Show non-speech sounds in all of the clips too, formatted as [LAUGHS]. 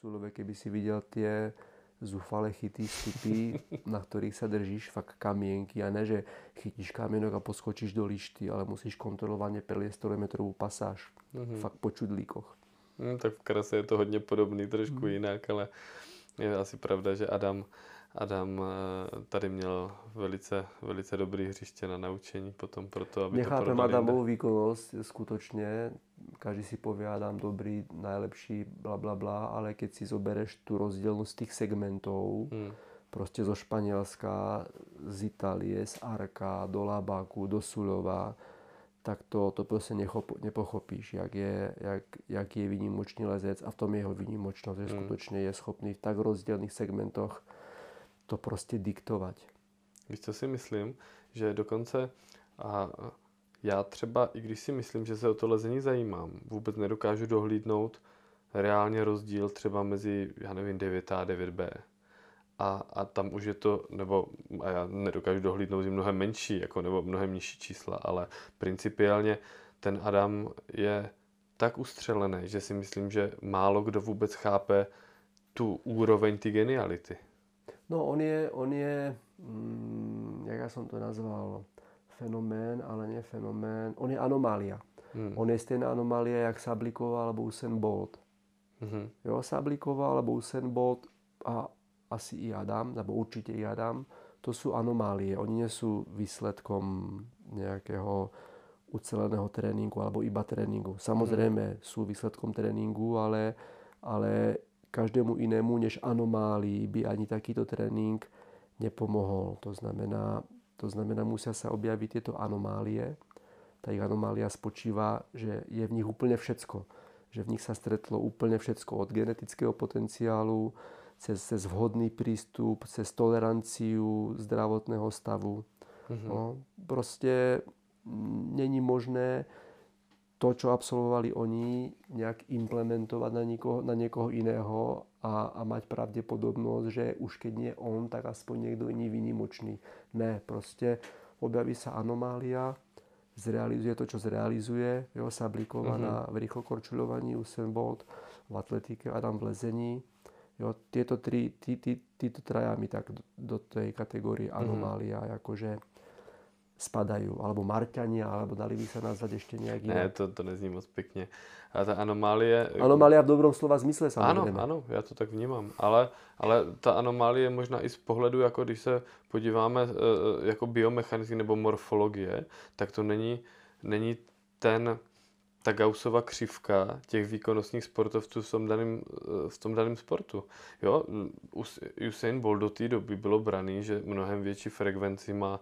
Sulové, keby si videl tie zúfale chyty, stupy, [LAUGHS] na ktorých sa držíš, fakt kamienky a ne, že chytíš kamienok a poskočíš do lišty, ale musíš kontrolovane preliesť 100 metrovú pasáž. Mm-hmm. Fakt po čudlíkoch. Hmm, tak v krase je to hodně podobný, trošku mm. jinak, ale je asi pravda, že Adam Adam eh, tady měl velice, velice dobrý hřiště na naučení potom proto, aby Nechápem to Adamovú výkonnosť, skutočne. Každý si povie Adam dobrý, najlepší, bla bla bla, ale keď si zobereš tú rozdielnosť tých segmentov, hmm. proste zo Španielska, z Itálie, z Arka, do Labaku, do Sulova, tak to, to proste nechop, nepochopíš, jak je, jak, jak je výnimočný lezec a v tom jeho výnimočnosť, že hmm. skutočne je schopný v tak rozdielných segmentoch to prostě diktovat. Víš, co si myslím? Že dokonce a já třeba, i když si myslím, že se o to lezení zajímám, vůbec nedokážu dohlídnout reálně rozdíl třeba mezi, já nevím, 9 a 9B. A, a tam už je to, nebo a já nedokážu dohlídnout i mnohem menší, jako, nebo mnohem nižší čísla, ale principiálně ten Adam je tak ustřelený, že si myslím, že málo kdo vůbec chápe tu úroveň ty geniality. No on je, on je, mm, jak ja som to nazval, fenomén, ale nie fenomén, on je anomália. Hmm. On je stejná anomália, jak Sablikova alebo Usain Bolt. Hmm. Jo, Sablikova alebo Usain Bolt a asi i Adam, alebo určite i Adam, to sú anomálie. Oni nie sú výsledkom nejakého uceleného tréningu alebo iba tréningu. Samozrejme sú výsledkom tréningu, ale, ale každému inému než anomálii by ani takýto tréning nepomohol. To znamená, to znamená, musia sa objaviť tieto anomálie. Tá ich anomália spočíva, že je v nich úplne všetko. Že v nich sa stretlo úplne všetko od genetického potenciálu, cez, cez vhodný prístup, cez toleranciu zdravotného stavu. Mm-hmm. No, proste není možné to, čo absolvovali oni, nejak implementovať na niekoho, na niekoho iného a, a mať pravdepodobnosť, že už keď nie on, tak aspoň niekto iný výnimočný. Ne, proste objaví sa anomália, zrealizuje to, čo zrealizuje. Jo, Sablikova uh-huh. na v rýchlokorčuľovaní, Usain Bolt v atletike, Adam v lezení. Jo, tieto tri, tí, tí, títo traja mi tak do, do tej kategórie mhm. anomália, uh-huh. akože spadajú, alebo Marťania, alebo dali by sa nazvať ešte nejak iné. Ne, to, to nezní moc pěkně. A ta anomálie... Anomália v dobrom slova zmysle samozřejmě. Ano, ano, já to tak vnímám. Ale, ale ta anomálie možná i z pohledu, jako když se podíváme e, e, jako biomechaniky nebo morfologie, tak to není, není ten, ta Gaussova křivka těch výkonnostních sportovců v tom daném, e, v tom daném sportu. Jo, Usain Bolt do té doby bylo braný, že mnohem větší frekvenci má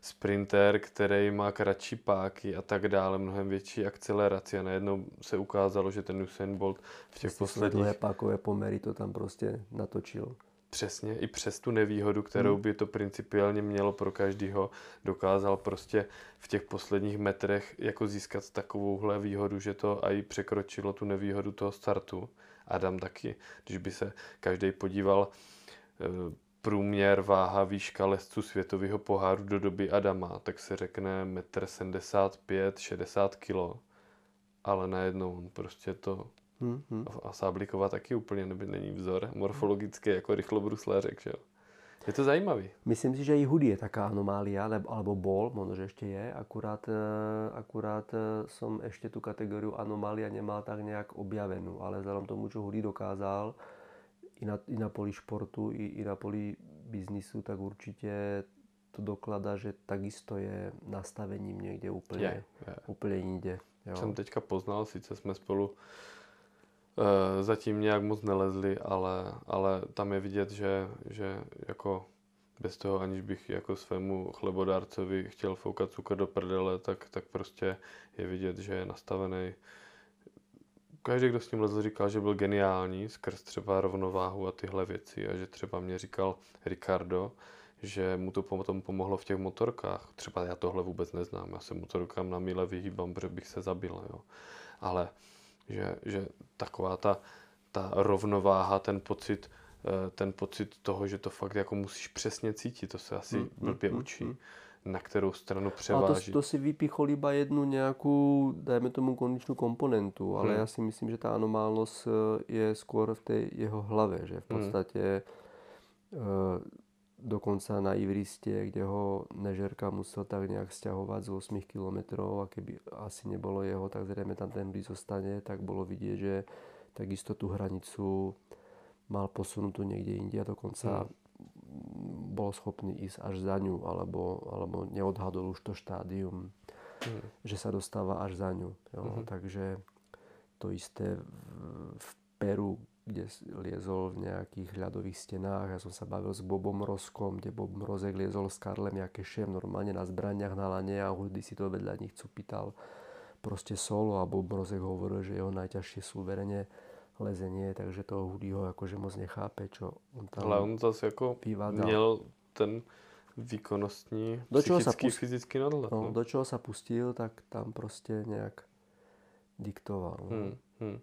sprinter, který má kratší páky a tak dále, mnohem větší akceleraci a najednou se ukázalo, že ten Usain Bolt v těch posledních... Dlouhé pákové pomery to tam prostě natočil. Přesně, i přes tu nevýhodu, kterou hmm. by to principiálně mělo pro každýho, dokázal prostě v těch posledních metrech jako získat takovouhle výhodu, že to i překročilo tu nevýhodu toho startu. Adam taky, když by se každý podíval eh, průměr váha výška lesců světového poháru do doby Adama, tak se řekne 1,75 m, 60 kg. Ale najednou on prostě to... Hmm, hmm. A Sáblíková taky úplně neby, není vzor morfologický jako rychlobruslařek, že jo. Je to zajímavý. Myslím si, že i Hudy je taká anomália, alebo bol, možno, že ešte je. Akurát, e, akurát e, som ešte tú kategóriu anomália nemal tak nejak objavenú. Ale vzhľadom tomu, čo Hudy dokázal, i na, i na poli športu, i, i na poli biznisu, tak určite to dokladá, že takisto je nastavením někde úplně, je, je. úplně jinde. Jo. Jsem teďka poznal, sice jsme spolu e, zatím nějak moc nelezli, ale, ale tam je vidět, že, že jako bez toho, aniž bych jako svému chlebodárcovi chtěl foukat cukr do prdele, tak, tak prostě je vidět, že je nastavený každý, kdo s ním lezl, říkal, že byl geniální skrz třeba rovnováhu a tyhle věci a že třeba mě říkal Ricardo, že mu to potom pomohlo v těch motorkách. Třeba já tohle vůbec neznám, já se motorkám na míle vyhýbám, protože bych se zabil, jo. Ale že, že taková ta, ta rovnováha, ten pocit, eh, ten pocit toho, že to fakt jako musíš přesně cítit, to se asi mm, blbě mm, učí. Mm, na kterou stranu A převáží. to, to si vypichol iba jednu nejakú, dajme tomu, kondičnú komponentu, ale Hmm. ja si myslím, že tá anomálnosť e, je skôr v tej jeho hlave, že v Hmm. podstate e, dokonca na Ivriste, kde ho Nežerka musel tak nejak stiahovať z 8 kilometrov a keby asi nebolo jeho, tak zrejme tam ten blíz zostane, tak bolo vidieť, že takisto tú hranicu mal posunutú niekde inde a dokonca Hmm. Bol schopný ísť až za ňu, alebo, alebo neodhadol už to štádium, Hmm. že sa dostáva až za ňu. Jo. Mhm. Takže to isté v, v Peru, kde liezol v nejakých ľadových stenách. Ja som sa bavil s Bobom Roskom, kde Bob Mrozek liezol s Karlem Jakešem normálne na zbraniach na lane a Hudy si to vedľa nich cupital proste solo a Bob Mrozek hovoril, že jeho najťažšie sú verejne lezenie, takže toho Hudyho akože moc nechápe, čo on tam Ale on zase jako vyvádzal. měl ten výkonnostní, Do čeho sa pust- fyzický nadhled. No, No. do čoho sa pustil, tak tam proste nejak diktoval. No. Hmm, hmm.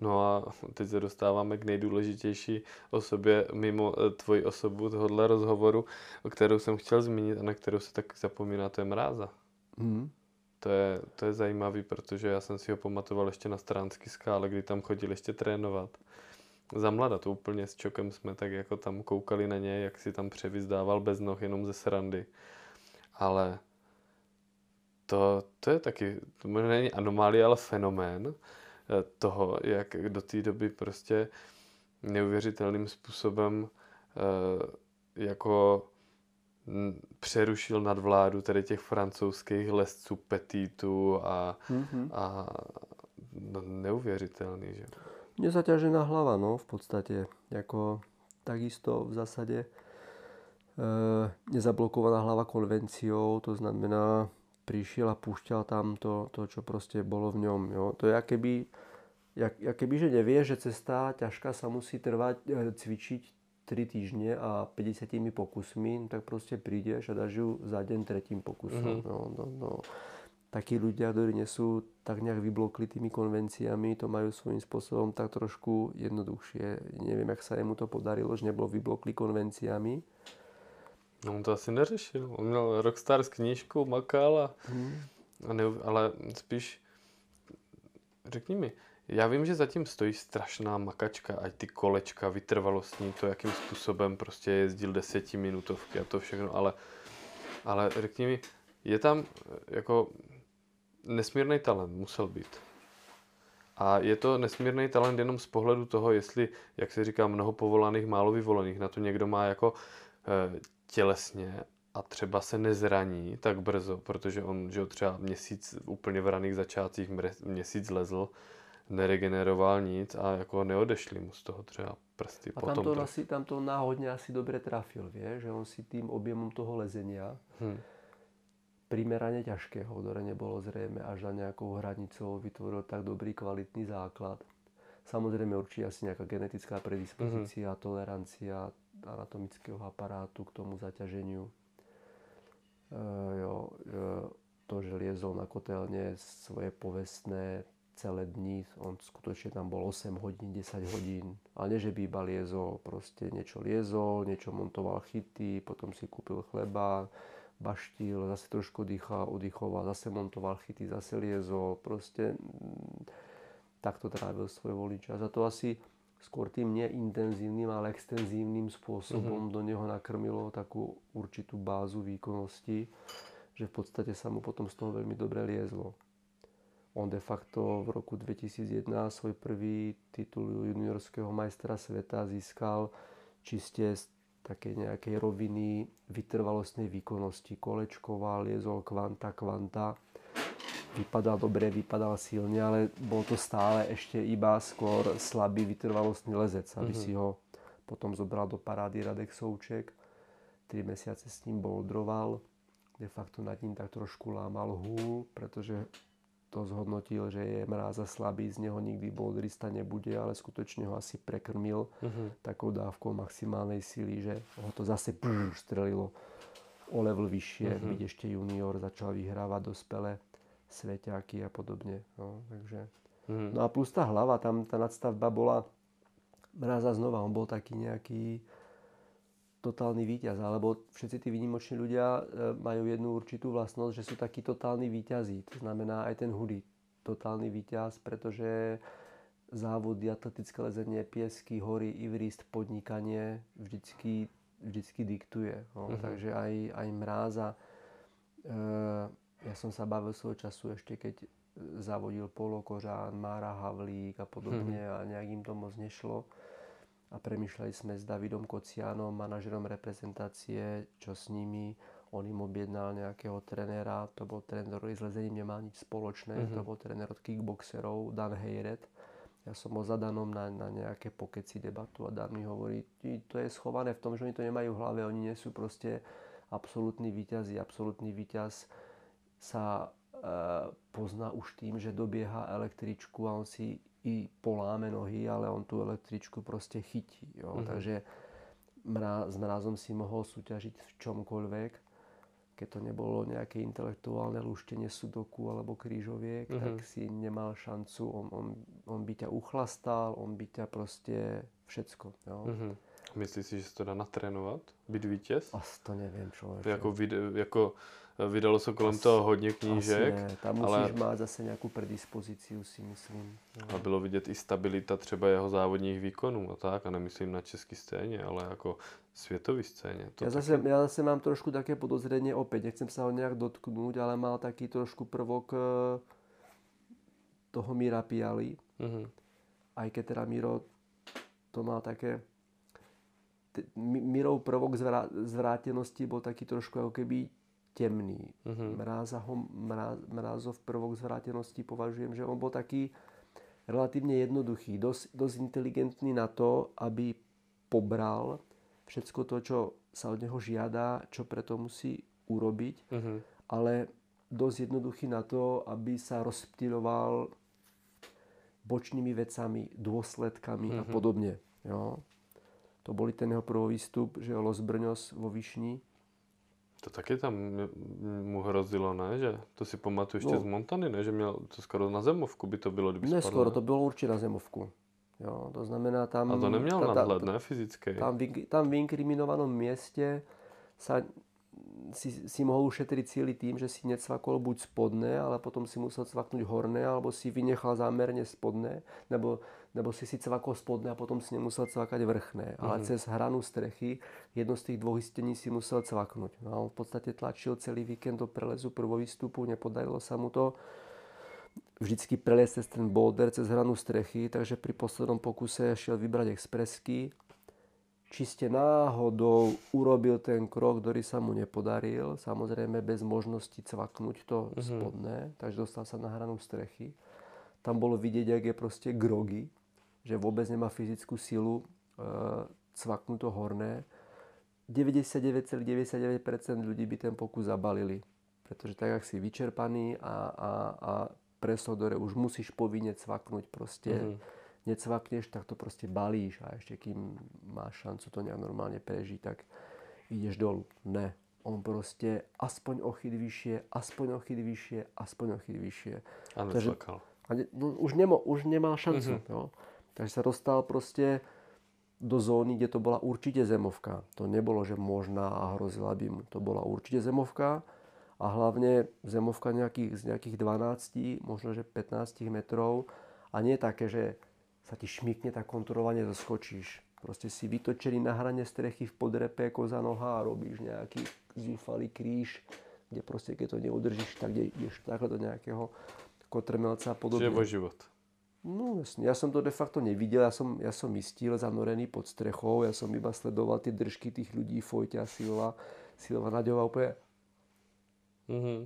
No a teď se dostáváme k nejdůležitější osobě mimo eh, tvoji osobu tohohle rozhovoru, o kterou jsem chtěl zmínit a na kterou se tak zapomíná, to je Mráza. Hmm. To je, to je zajímavý, protože já jsem si ho pamatoval ještě na Stránský skále, kdy tam chodil ještě trénovat. Za mlada to úplně s Čokem jsme tak jako tam koukali na něj, jak si tam převyzdával bez noh jenom ze srandy. Ale to, to je taky, to možná není anomálie, ale fenomén eh, toho, jak do té doby prostě neuvěřitelným způsobem eh, jako přerušil nadvládu tady těch francouzských lesců Petitů a, Mm-hmm. a no, neuvěřitelný, že? Nezaťažená hlava, no, v podstate. Ako takisto v zásade e, nezablokovaná hlava konvenciou, to znamená, prišiel a púšťal tam to, to čo proste bolo v ňom. Jo. To je akéby, jak, keby, že nevie, že cesta ťažká sa musí trvať, e, cvičiť 3 týždne a 50 pokusmi, tak proste prídeš a dáš ju za deň tretím pokusom. Mhm. No, no, no. Takí ľudia, ktorí nie sú tak nejak vyblokli tými konvenciami, to majú svojím spôsobom tak trošku jednoduchšie. Neviem, jak sa jemu to podarilo, že nebol vyblokli konvenciami. No, on to asi neřešil. On měl Rockstar s knížkou, makal a, Hmm. a ne, ale spíš řekni mi, já vím, že zatím stojí strašná makačka, ať ty kolečka, vytrvalostní, to, jakým způsobem prostě jezdil desetiminutovky a to všechno, ale, ale řekni mi, je tam eh, jako nesmírný talent, musel být. A je to nesmírný talent jenom z pohledu toho, jestli, jak se říká, mnoho povolaných, málo vyvolených. Na to někdo má jako e, tělesně a třeba se nezraní tak brzo, protože on, že třeba měsíc úplně v raných začátcích měsíc lezl, neregeneroval nic a jako neodešli mu z toho třeba prsty. A Potom tam to, to, asi, tam to náhodne asi dobre trafil, vie, že on si tým objemom toho lezenia hm, primerane ťažkého, ktoré nebolo zrejme až za nejakou hranicou, vytvoril tak dobrý kvalitný základ. Samozrejme určite asi nejaká genetická predispozícia, mm-hmm. tolerancia anatomického aparátu k tomu zaťaženiu. E, jo, e, to, že liezol na kotelne svoje povestné celé dni, on skutočne tam bol 8 hodín, 10 hodín, ale nie, že by iba liezol, proste niečo liezol, niečo montoval chyty, potom si kúpil chleba, baštil, zase trošku oddychal, oddychoval, zase montoval chyty, zase liezol, proste mm, takto trávil svoj voľný čas. A to asi skôr tým neintenzívnym, ale extenzívnym spôsobom mm-hmm. do neho nakrmilo takú určitú bázu výkonnosti, že v podstate sa mu potom z toho veľmi dobre liezlo. On de facto v roku 2001 svoj prvý titul juniorského majstra sveta získal čiste z takej nejakej roviny vytrvalostnej výkonnosti. Kolečkoval, liezol kvanta, kvanta. Vypadal dobre, vypadal silne, ale bol to stále ešte iba skôr slabý vytrvalostný lezec, aby Mhm. si ho potom zobral do parády Radek Souček. 3 mesiace s ním boldroval. De facto nad ním tak trošku lámal húl, pretože to zhodnotil, že je mráza slabý, z neho nikdy boldrista nebude, ale skutočne ho asi prekrmil mhm, takou dávkou maximálnej síly, že ho to zase brr, strelilo o level vyššie, Mhm. byť ešte junior, začal vyhrávať dospelé sveťáky a podobne. No, takže. mhm. no a plus tá hlava, tam tá nadstavba bola mráza znova, on bol taký nejaký totálny víťaz, alebo všetci tí výnimoční ľudia e, majú jednu určitú vlastnosť, že sú takí totálni víťazí. To znamená aj ten hudy, totálny víťaz, pretože závody, atletické lezenie, piesky, hory, ivrist, podnikanie vždycky, vždycky diktuje. No. Uh-huh. Takže aj, aj mráza. E, ja som sa bavil svojho času ešte, keď zavodil Polo Kožán, Mára Havlík a podobne uh-huh. a nejak im to moc nešlo. A premyšľali sme s Davidom Kocianom, manažerom reprezentácie, čo s nimi. On im objednal nejakého trenéra, to bol tréner, ktorý s lezením nemal nič spoločné, uh-huh. to bol tréner od kickboxerov, Dan Heyret ja som bol zadanom na, na nejaké pokeci debatu a Dan mi hovorí, to je schované v tom, že oni to nemajú v hlave, oni nie sú proste absolútni víťazi. Absolútny víťaz sa e, pozná už tým, že dobieha električku a on si i poláme nohy, ale on tú električku proste chytí. Jo? Mm-hmm. Takže mra, s mrazom si mohol súťažiť v čomkoľvek keď to nebolo nejaké intelektuálne luštenie sudoku alebo krížoviek, mm-hmm. tak si nemal šancu, on, on, on by ťa uchlastal, on by ťa proste všetko. Jo? Mm-hmm. Myslíš si, že se to dá natrénovat? Být vítěz? Asi to nevím, člověk. Jako, jako Vydalo se kolem toho hodně knížek. Asi tam musíš ale... mít zase nějakou predispozici, si myslím. No. A bylo vidět i stabilita třeba jeho závodních výkonů a tak, a nemyslím na české scéně, ale jako světové scéně. To já, zase, taky... já zase mám trošku také podozření, opět, nechcem se ho nějak dotknout, ale má taký trošku prvok eh, toho Míra Piali. Mm-hmm. Aj keď teda Miro to má také Mirov prvok zvrátenosti bol taký trošku ako keby temný. Mm-hmm. Mráza ho, mráz, mrázov prvok zvrátenosti považujem, že on bol taký relatívne jednoduchý, dosť, dosť inteligentný na to, aby pobral všetko to, čo sa od neho žiada, čo preto musí urobiť, mm-hmm. ale dosť jednoduchý na to, aby sa rozptýloval bočnými vecami, dôsledkami mm-hmm. a mhm. podobne. Jo? To boli ten jeho prvý výstup, že Los Brňos vo Višni, to taky tam mu hrozilo, ne? Že to si pamatuju ještě no. z Montany, ne? Že měl to skoro na zemovku by to bylo, kdyby Ne, skoro, to bylo určitě na zemovku. Jo, to znamená tam... A to neměl ta, nadhled, ne? Fyzický. Tam, tam v inkriminovanom mieste sa si, si mohol ušetriť cíly tým, že si necvakol buď spodné, ale potom si musel cvaknúť horné, alebo si vynechal zámerne spodné, nebo, nebo si si cvakol spodné a potom si nemusel cvakať vrchné. Mm-hmm. Ale mhm. cez hranu strechy jedno z tých dvoch istení si musel cvaknúť. No a on v podstate tlačil celý víkend do prelezu prvovýstupu, nepodarilo sa mu to vždycky preliesť cez ten boulder, cez hranu strechy, takže pri poslednom pokuse šiel vybrať expresky či ste náhodou urobil ten krok, ktorý sa mu nepodaril, samozrejme bez možnosti cvaknúť to mm-hmm. spodné, takže dostal sa na hranu strechy. Tam bolo vidieť, ak je proste grogy, že vôbec nemá fyzickú silu e, cvaknúť to horné. 99,99% ľudí by ten pokus zabalili, pretože tak, ak si vyčerpaný a, a, a presol, ktoré už musíš povinne cvaknúť proste, mm-hmm necvakneš, tak to proste balíš a ešte kým máš šancu to nejak normálne prežiť, tak ideš dolu. Ne. On proste aspoň o chyt vyššie, aspoň o chyt vyššie, aspoň o chyt vyššie. A necvakal. A ne, no, už, nemo, už nemal šancu. Mm-hmm. No. Takže sa dostal proste do zóny, kde to bola určite zemovka. To nebolo, že možná a hrozila by mu. To bola určite zemovka a hlavne zemovka nejakých, z nejakých 12, možno že 15 metrov a nie také, že sa ti šmikne tak kontrolovane zoskočíš. Proste si vytočený na hrane strechy v podrepe koza noha a robíš nejaký zúfalý kríž, kde proste keď to neudržíš, tak ideš takhle do nejakého kotrmelca a podobne. Čiže život. No jasne, ja som to de facto nevidel, ja som, ja som istil zanorený pod strechou, ja som iba sledoval tie držky tých ľudí, Fojťa, Silva, Silva Naďová úplne... Mm-hmm.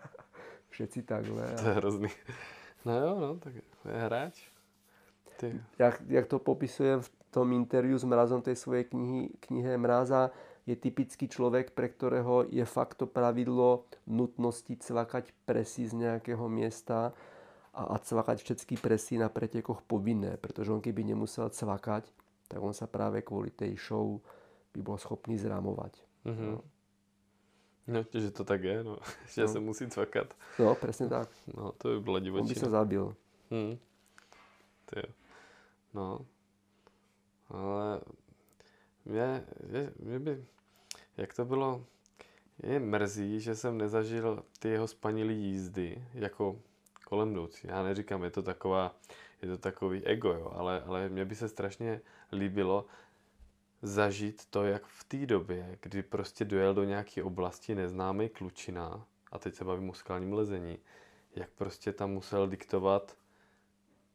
[LAUGHS] Všetci takhle. To je hrozný. No jo, no, tak je hráč. Ty. Jak, jak to popisujem v tom interviu s Mrazom tej svojej knihy, knihe Mráza, je typický človek, pre ktorého je fakt to pravidlo nutnosti cvakať presy z nejakého miesta a, a cvakať všetky presy na pretekoch povinné, pretože on keby nemusel cvakať, tak on sa práve kvôli tej show by bol schopný zrámovať. Mm-hmm. No. No, že to tak je, no. [LAUGHS] Že no. sa musí cvakať. No, presne tak. No, to by bola divočina. On by sa zabil. Hmm. To je. No, ale mě, mě, mě by, jak to bylo, je mrzí, že jsem nezažil ty jeho spanilý jízdy jako kolem jdoucí. Já neříkám, je to taková, je to takový ego, jo, ale, ale mně by se strašně líbilo zažít to, jak v té době, kdy prostě dojel do nějaké oblasti neznámý klučina, a teď se bavím o skalním lezení, jak prostě tam musel diktovat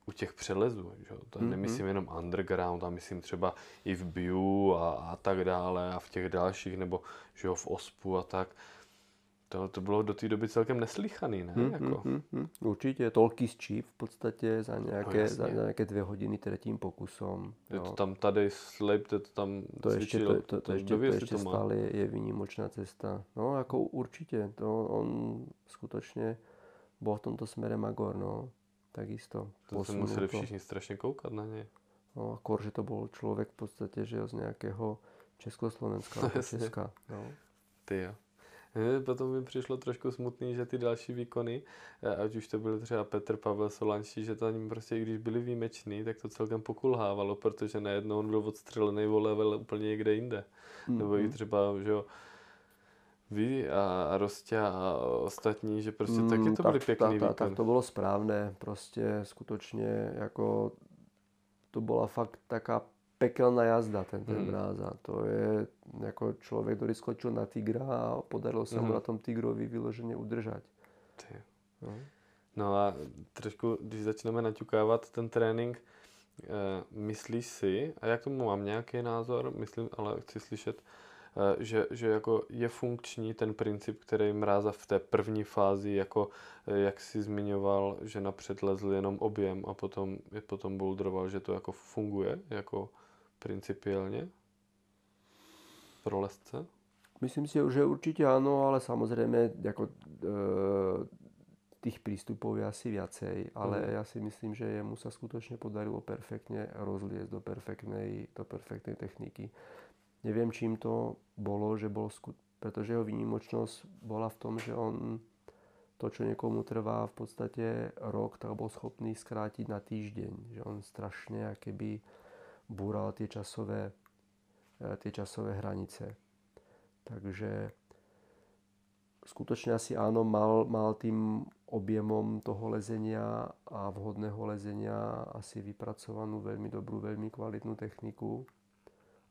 u těch přelezů. Že? To mm-hmm. nemyslím jenom underground, a myslím třeba i v Biu a, a tak dále a v těch dalších, nebo že jo, v Ospu a tak. To, to bylo do té doby celkem neslychaný, ne? Mm, jako. mm, mm, určitě, tolky z v podstatě za nějaké, no, za nějaké dvě hodiny třetím pokusom. Je to tam tady slip, to tam to ještě, to, to, to, to, ještě, to ještě stále je, je výnimočná cesta. No, jako určitě, to on skutečně byl v tomto směre Magor, no takisto. To se museli to. všichni strašně koukat na něj. No, akor, že to byl člověk v podstatě, že z nějakého Československa nebo [LAUGHS] Česka. No. Ty jo. Potom mi přišlo trošku smutný, že ty další výkony, eh, ať už to byl třeba Petr Pavel Solanští, že ním prostě, když byli výjimeční, tak to celkem pokulhávalo, protože najednou on byl odstřelený level úplně někde jinde. Mm-hmm. Nebo i třeba, že jo, vy a, Rostia a ostatní, že prostě mm, taky to tak, byly pěkný tak, tak, tak to bylo správné, prostě skutečně jako to byla fakt taká pekelná jazda, ten, ten mm. Mráza. To je jako člověk, který skočil na tigra a podarilo se mm. mu mhm. na tom tigrovi vyloženě udržet. No. no a trošku, když začneme naťukávat ten trénink, eh, myslíš si, a jak tomu mám nějaký názor, myslím, ale chci slyšet, že, že jako je funkční ten princip, který Mráza v té první fázi, jako eh, jak si zmiňoval, že napřed lezl jenom objem a potom, potom bouldroval, že to jako funguje jako principiálně pro lesce? Myslím si, že určitě ano, ale samozřejmě jako e, tých prístupov je asi viacej, ale mm. ja si myslím, že jemu sa skutočne podarilo perfektne rozliesť do perfektnej, do perfektnej techniky. Neviem, čím to bolo, že bol skut... pretože jeho výnimočnosť bola v tom, že on to, čo niekomu trvá v podstate rok, tak bol schopný skrátiť na týždeň. Že on strašne keby búral tie časové, e, tie časové hranice. Takže skutočne asi áno, mal, mal tým objemom toho lezenia a vhodného lezenia asi vypracovanú veľmi dobrú, veľmi kvalitnú techniku.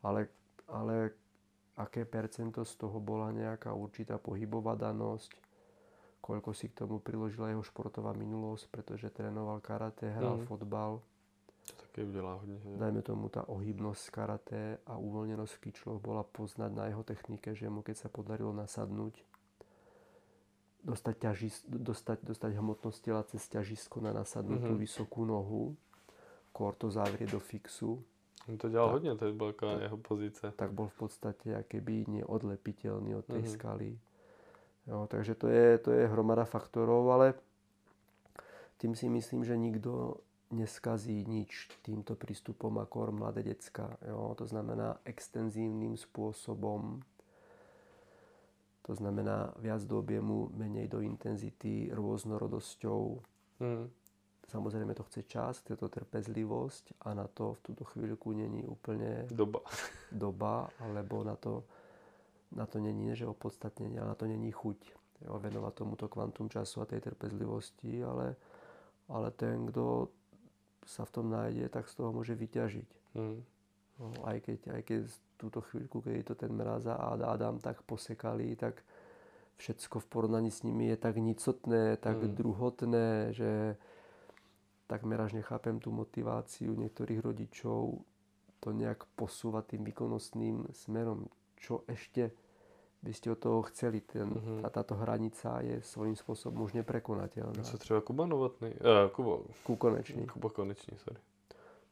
Ale ale aké percento z toho bola nejaká určitá pohybová danosť, koľko si k tomu priložila jeho športová minulosť, pretože trénoval karate, hral mm. fotbal. To také udělá hodně. Že? Dajme tomu, tá ohybnosť z karate a uvoľnenosť v kyčloch bola poznať na jeho technike, že mu keď sa podarilo nasadnúť, dostať, ťažis, dostať, dostať hmotnosť tela cez ťažisko na nasadnutú mm-hmm. vysokú nohu, kor to zavrieť do fixu, On to dělal tak, hodně, to byla tak, jeho pozice. Tak byl v podstatě jakýby neodlepitelný od té mm-hmm. skaly. Jo, takže to je, to je hromada faktorov, ale tým si myslím, že nikdo neskazí nič týmto prístupom ako mladé decka. Jo? To znamená extenzívnym spôsobom, to znamená viac do objemu, menej do intenzity, rôznorodosťou. Mm. Samozrejme to chce čas, chce to trpezlivosť a na to v túto chvíľku není úplne doba, [LAUGHS] doba alebo na to, na to není, že opodstatnenie, ale na to není chuť jo, venovať tomuto kvantum času a tej trpezlivosti, ale, ale ten, kto sa v tom nájde, tak z toho môže vyťažiť. Mm. No, aj, keď, aj keď túto chvíľku, keď to ten Mraza a Adam tak posekali, tak všetko v porovnaní s nimi je tak nicotné, tak mm. druhotné, že takmer až nechápem tú motiváciu niektorých rodičov to nejak posúvať tým výkonnostným smerom. Čo ešte by ste od toho chceli? Ten, mm-hmm. tá, táto hranica je svojím spôsobom už neprekonateľná. Co třeba Kuba Novotný? Uh, Kuba. Kukonečný. Kuba Konečný, sorry.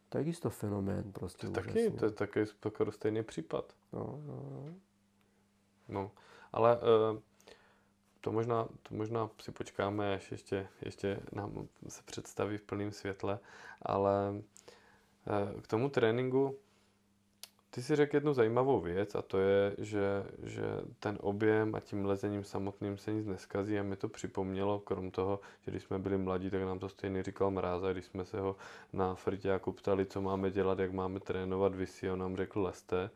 Takisto fenomén prostě to je taky, to je taky skoro stejný případ. No, no, no. no ale uh, to možná, to možná si počkáme, až ještě, ještě nám se představí v plném světle, ale eh, k tomu tréninku ty si řekl jednu zajímavou věc a to je, že, že ten objem a tím lezením samotným se nic neskazí a mi to připomnělo, krom toho, že když jsme byli mladí, tak nám to stejně říkal Mráza, když jsme se ho na Frťáku ptali, co máme dělat, jak máme trénovat, vysí, on nám řekl leste,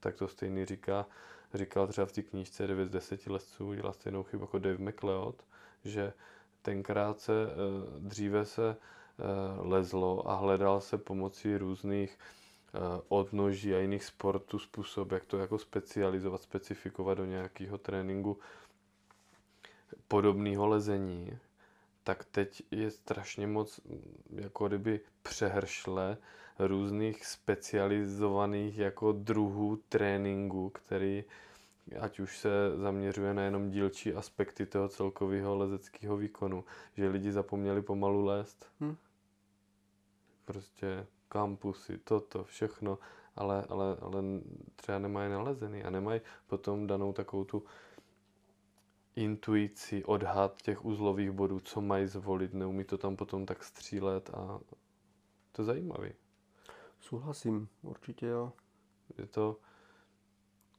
tak to stejný říká, říkal třeba v té knížce 9 z 10 lesců, dělá stejnou chybu jako Dave McLeod, že tenkrát se, eh, dříve se eh, lezlo a hledal se pomocí různých eh, odnoží a jiných sportů způsob, jak to jako specializovat, specifikovat do nějakého tréninku podobného lezení, tak teď je strašně moc jako kdyby přehršle různých specializovaných jako druhů tréninku, který ať už se zaměřuje na jenom dílčí aspekty toho celkového lezeckého výkonu, že lidi zapomněli pomalu lézt. Hmm. Prostě kampusy, toto, všechno, ale, ale, ale třeba nemají nalezený a nemají potom danou takovou tu intuici, odhad těch uzlových bodů, co mají zvolit, neumí to tam potom tak střílet a to je zajímavý. Souhlasím, určitě jo. Je to,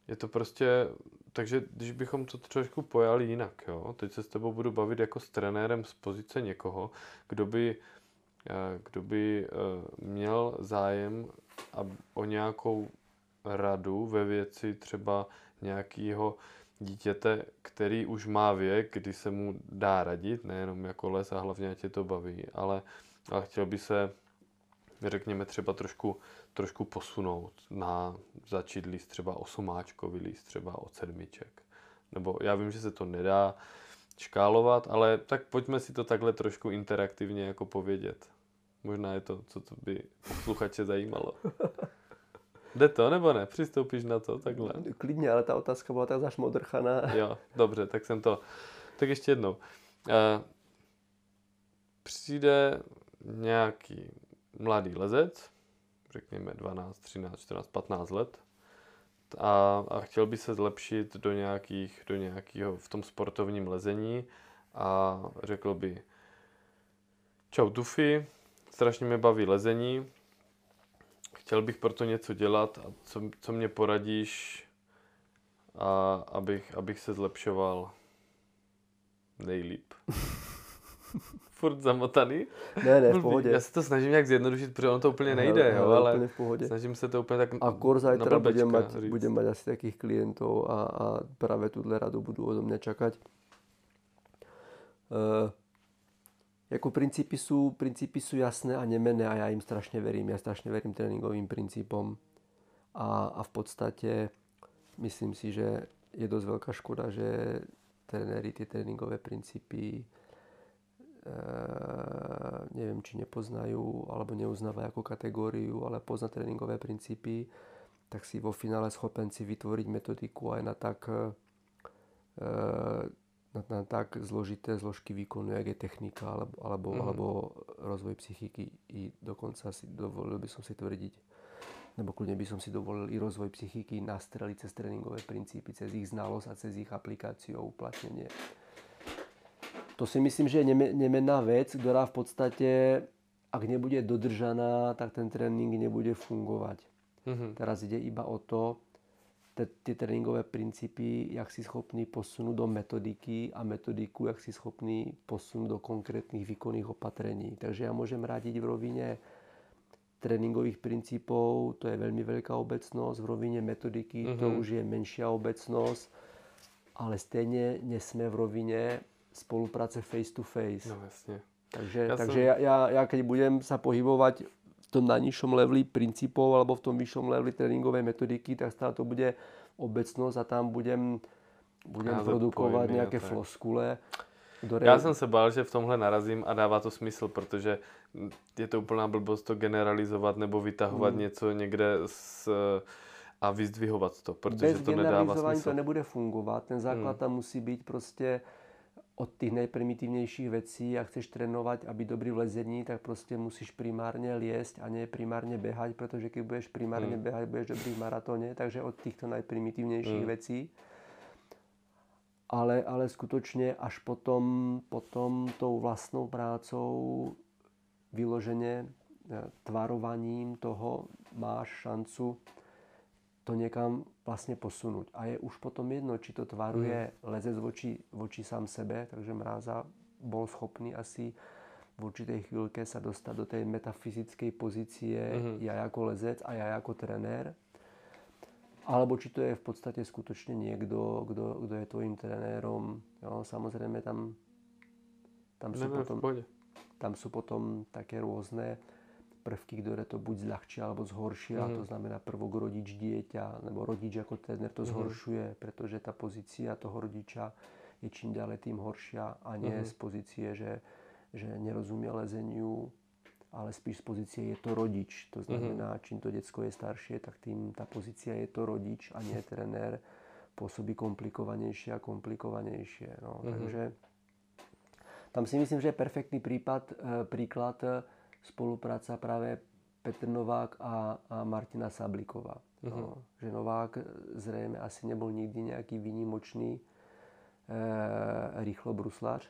je to prostě, takže když bychom to trošku pojali jinak, jo, teď se s tebou budu bavit jako s trenérem z pozice někoho, kdo by, eh, kdo by eh, měl zájem o nějakou radu ve věci třeba nějakého dítěte, který už má věk, kdy se mu dá radit, nejenom jako les a hlavně tě to baví, ale, ale chtěl by se, řekněme, třeba trošku, trošku posunout na začít líst třeba osumáčkový líst třeba od sedmiček. Nebo já vím, že se to nedá škálovat, ale tak pojďme si to takhle trošku interaktivně jako povědět. Možná je to, co to by posluchače zajímalo. [LAUGHS] Jde to nebo ne? Přistoupíš na to takhle? Klidně, ale ta otázka byla tak zašmodrchaná. [LAUGHS] Jo, dobře, tak jsem to... Tak ještě jednou. E, přijde nějaký mladý lezec, řekněme 12, 13, 14, 15 let, a, a chtěl by se zlepšit do nějakých, do nějakého v tom sportovním lezení a řekl by Čau Tufi, strašně mě baví lezení, chtěl bych proto něco dělat a co, co mě poradíš, a abych, abych se zlepšoval nejlíp. [LAUGHS] Furt zamotaný? Ne, ne, v pohodě. Já se to snažím nějak zjednodušit, protože ono to úplně nejde, ne, jo, ale úplně v pohodě. snažím se to úplně tak A kor zajtra budem mať, budem mať asi takých klientov a, a práve túhle radu budú odo mňa čakať. Uh, jako princípy sú, princípy sú jasné a nemenné a ja im strašne verím. Ja strašne verím tréningovým princípom a, a v podstate myslím si, že je dosť veľká škoda, že trenéri tie tréningové princípy neviem, či nepoznajú alebo neuznávajú ako kategóriu, ale pozná tréningové princípy, tak si vo finále schopen si vytvoriť metodiku aj na tak e, na, na tak zložité zložky výkonu, jak je technika alebo, alebo, mm. alebo rozvoj psychiky. I dokonca si dovolil by som si tvrdiť, nebo kľudne by som si dovolil i rozvoj psychiky nastreliť cez tréningové princípy, cez ich znalosť a cez ich aplikáciu a uplatnenie. To si myslím, že je nemenná vec, ktorá v podstate, ak nebude dodržaná, tak ten tréning nebude fungovať. Mm-hmm. Teraz ide iba o to, ty tréninkové princípy, jak si schopný posunúť do metodiky a metodiku, jak si schopný posunúť do konkrétnych výkonných opatrení. Takže ja môžem radiť v rovine tréningových princípov, to je veľmi veľká obecnosť, v rovine metodiky mm-hmm. to už je menšia obecnosť, ale stejne nesme v rovine spolupráce face to face. No jasne. Takže, ja takže som... ja, ja, ja keď budem sa pohybovať tom najnižšom leveli princípov alebo v tom vyššom leveli tréningovej metodiky, tak stále to bude obecnosť a tam budem, budem produkovat nějaké floskule. Ktoré... Já jsem se bál, že v tomhle narazím a dává to smysl, protože je to úplná blbost to generalizovat nebo vytahovat hmm. něco někde z, a vyzdvihovat to, protože Bez to nedává smysl. to nebude fungovat. Ten základ hmm. tam musí být prostě od tých najprimitívnejších vecí a chceš trénovať a byť dobrý v lezení, tak prostě musíš primárne liesť a nie primárne behať, pretože keď budeš primárne mm. behať, budeš dobrý v maratóne, takže od týchto najprimitívnejších mm. vecí. Ale, ale skutočne až potom, potom tou vlastnou prácou vyloženě e, tvarovaním toho máš šancu to někam vlastně posunout. A je už potom jedno, či to tvaruje mm. lezec voči, voči sám sebe, takže Mráza bol schopný asi v určitej chvíľke sa dostať do tej metafyzickej pozície mm. ja jako lezec a ja jako trenér. alebo či to je v podstate skutočne niekto, kto, kto je tvojim trenérom. Jo, samozrejme tam, tam, sú Ne, potom, tam sú potom také rôzne prvky, ktoré to buď zľahčia alebo zhoršia. Mhm. To znamená prvok rodič dieťa, nebo rodič ako tréner to Mhm. zhoršuje, pretože tá pozícia toho rodiča je čím ďalej tým horšia a nie Mhm. z pozície, že, že nerozumie lezeniu, ale spíš z pozície je to rodič. To znamená, čím to decko je staršie, tak tým tá pozícia je to rodič a nie trenér. Pôsobí komplikovanejšie a komplikovanejšie. No. Mhm. Takže tam si myslím, že je perfektný prípad, e, príklad e, spolupráca práve Petr Novák a, a Martina Sabliková. No, že Novák zrejme asi nebol nikdy nejaký výnimočný e, rýchlo brusláč,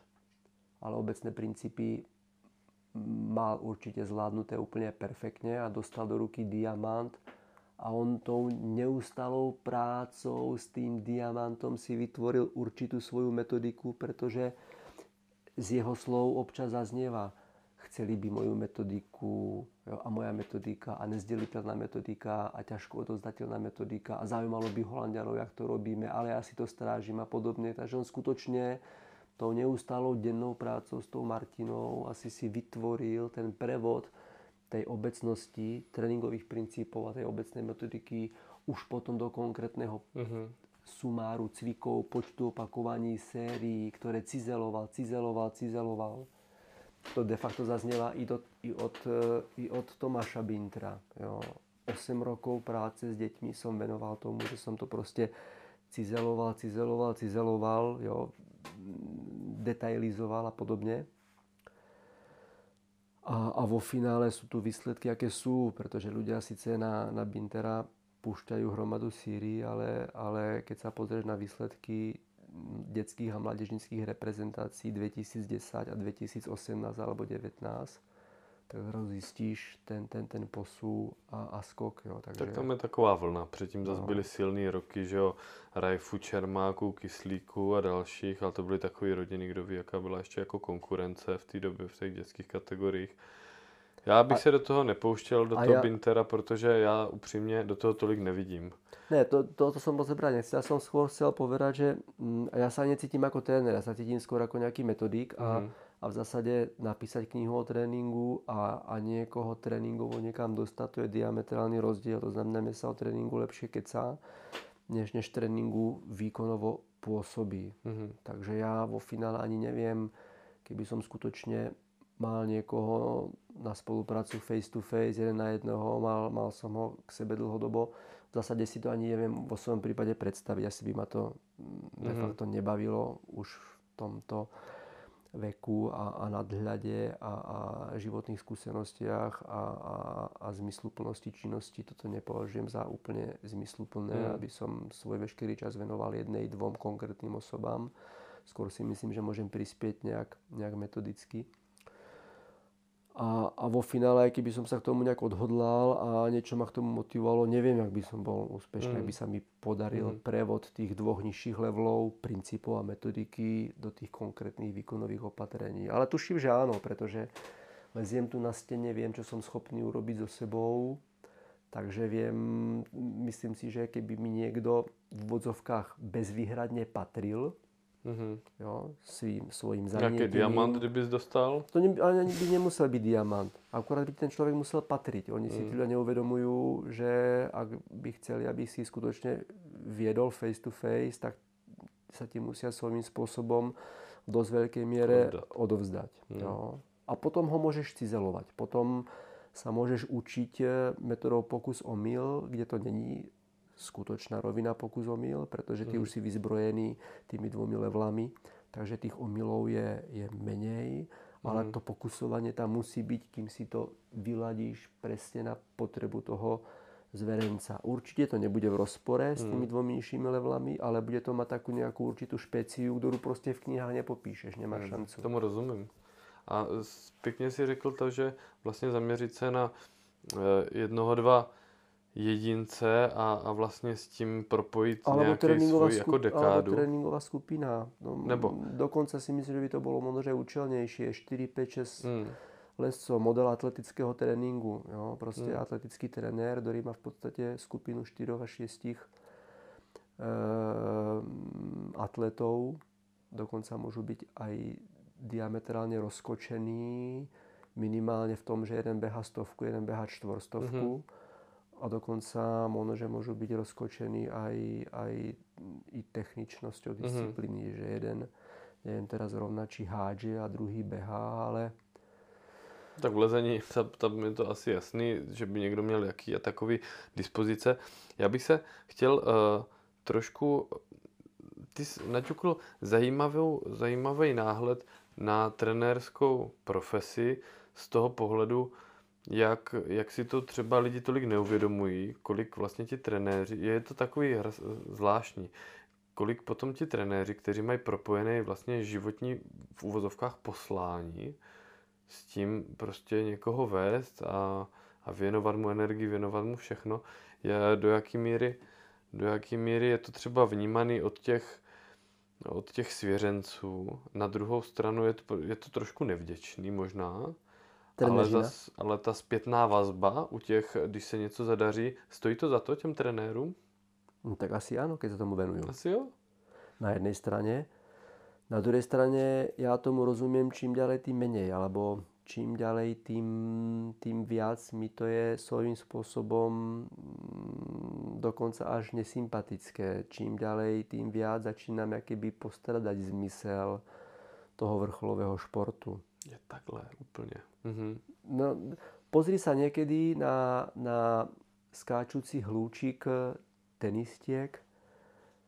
ale obecné princípy mal určite zvládnuté úplne perfektne a dostal do ruky diamant a on tou neustalou prácou s tým diamantom si vytvoril určitú svoju metodiku, pretože z jeho slov občas zaznieva chceli by moju metodiku jo, a moja metodika a nezdeliteľná metodika a ťažko odozdateľná metodika a zaujímalo by Holandianov, jak to robíme, ale ja si to strážim a podobne. Takže on skutočne tou neustálou dennou prácou s tou Martinou asi si vytvoril ten prevod tej obecnosti, tréningových princípov a tej obecnej metodiky už potom do konkrétneho Mhm. sumáru cvikov, počtu opakovaní, sérií, ktoré cizeloval, cizeloval, cizeloval. To de facto zaznieva i, do, i, od, e, i od Tomáša Bintra. Jo. 8 rokov práce s deťmi som venoval tomu, že som to proste cizeloval, cizeloval, cizeloval, jo, detailizoval a podobne. A, a vo finále sú tu výsledky, aké sú, pretože ľudia síce na, na Bintera púšťajú hromadu síry, ale, ale keď sa pozrieš na výsledky detských a mládežnických reprezentácií 2010 a 2018 alebo 2019, tak zrazu zjistíš ten, ten, ten posú a, a skok. Jo. Takže, Tak tam je taková vlna. Předtím zase No. byly silný roky, že jo, Rajfu, Čermáku, Kyslíku a dalších, ale to byly takový rodiny, kdo ví, jaká byla ještě jako konkurence v té době v těch dětských kategoriích. Já bych A- se do toho nepouštěl, do toho já- Bintera, protože já upřímně do toho tolik nevidím. Ne, to, to, to som moc brať nechcel. Ja som skôr chcel povedať, že mm, ja sa necítim ako tréner, ja sa cítim skôr ako nejaký metodík a, Mhm. a v zásade napísať knihu o tréningu a, a niekoho tréningovo niekam dostať, to je diametrálny rozdiel. To znamená, mne sa o tréningu lepšie kecá, než, než tréningu výkonovo pôsobí. Mhm. Takže ja vo finále ani neviem, keby som skutočne mal niekoho na spoluprácu face to face, jeden na jedného, mal, mal som ho k sebe dlhodobo. V zásade si to ani neviem vo svojom prípade predstaviť. Asi by ma to mm, de Mhm. facto nebavilo už v tomto veku a, a nadhľade a, a životných skúsenostiach a, a, a zmysluplnosti činnosti. Toto nepovažujem za úplne zmysluplné, Mm. aby som svoj veškerý čas venoval jednej, dvom konkrétnym osobám. Skôr si myslím, že môžem prispieť nejak, nejak metodicky. A, a vo finále, aj keby som sa k tomu nejak odhodlal a niečo ma k tomu motivovalo, neviem, ak by som bol úspešný, Mm. ak by sa mi podaril Mm. prevod tých dvoch nižších levelov, princípov a metodiky do tých konkrétnych výkonových opatrení. Ale tuším, že áno, pretože leziem tu na stene, viem, čo som schopný urobiť so sebou, takže viem, myslím si, že keby mi niekto v vodzovkách bezvýhradne patril, Mhm. jo, svým, Nějaký zanietením, diamant, kdybys dostal? to ne, ale by nemusel byť diamant. Akurát by ten človek musel patriť. Oni si Mm. tí ľudia neuvedomujú, že ak by chceli, aby si skutočne viedol face to face, tak sa ti musia svojím spôsobom v dosť veľkej miere Odovzdať. odovzdať. Mm. Jo. A potom ho môžeš cizelovať. Potom sa môžeš učiť metodou pokus omyl, kde to není skutočná rovina pokus omyl, pretože ty Mhm. už si vyzbrojený tými dvomi levelami, takže tých omylov je, je menej, ale Mhm. to pokusovanie tam musí byť, kým si to vyladíš presne na potrebu toho zverenca. Určite to nebude v rozpore s tými Mhm. dvomi nižšími levelami, ale bude to mať takú nejakú určitú špeciu, ktorú proste v knihách nepopíšeš, nemáš Hmm, šancu. Tomu rozumím. A pěkně si řekl to, že vlastně zaměřit se na eh, jednoho, dva jedince a, a vlastně s tím propojit Alebo svůj jako skup, alebo dekádu. tréningová skupina. No, Nebo- Dokonca si myslím, že by to bolo možno účelnejšie. 4, 5, 6 Hmm. lescov, model atletického tréningu. Jo? Proste Mm. atletický trenér, ktorý má v podstate skupinu 4 a 6 atletov, dokonca môžu byť aj diametrálne rozkočení, minimálne v tom, že jeden beha stovku, jeden beha štvorstovku. Mm-hmm. A dokonca možno, že môžu byť rozkočení aj, aj i techničnosťou mhm. disciplíny, mm-hmm. že jeden, neviem teraz rovna, či hádže a druhý behá, ale tak v lezení tam je to asi jasný, že by někdo měl jaký a takový dispozice. Já bych se chtěl uh, trošku, ty jsi naťukl zajímavou, zajímavý náhled na trenérskou profesi z toho pohledu, jak, jak si to třeba lidi tolik neuvědomují, kolik vlastně ti trenéři, je to takový zvláštní, kolik potom ti trenéři, kteří mají propojené vlastně životní v úvozovkách poslání, s tím prostě někoho vést a, a věnovat mu energii, věnovat mu všechno, je do jaký míry, do jaký míry je to třeba vnímaný od těch, od těch svěřenců. Na druhou stranu je to, je to trošku nevděčný možná, ale, zas, ale ta zpětná vazba u těch, když se něco zadaří, stojí to za to těm trenérům? No, tak asi áno, keď sa tomu venujú. Asi jo? Na jednej strane. Na druhej strane ja tomu rozumiem čím ďalej tým menej, alebo čím ďalej tým, tým viac mi to je svojím spôsobom mm, dokonca až nesympatické. Čím ďalej tým viac začínam keby postradať zmysel toho vrcholového športu. Je takhle úplne. Mhm. No, pozri sa niekedy na, na skáčúci hlúčik tenistiek,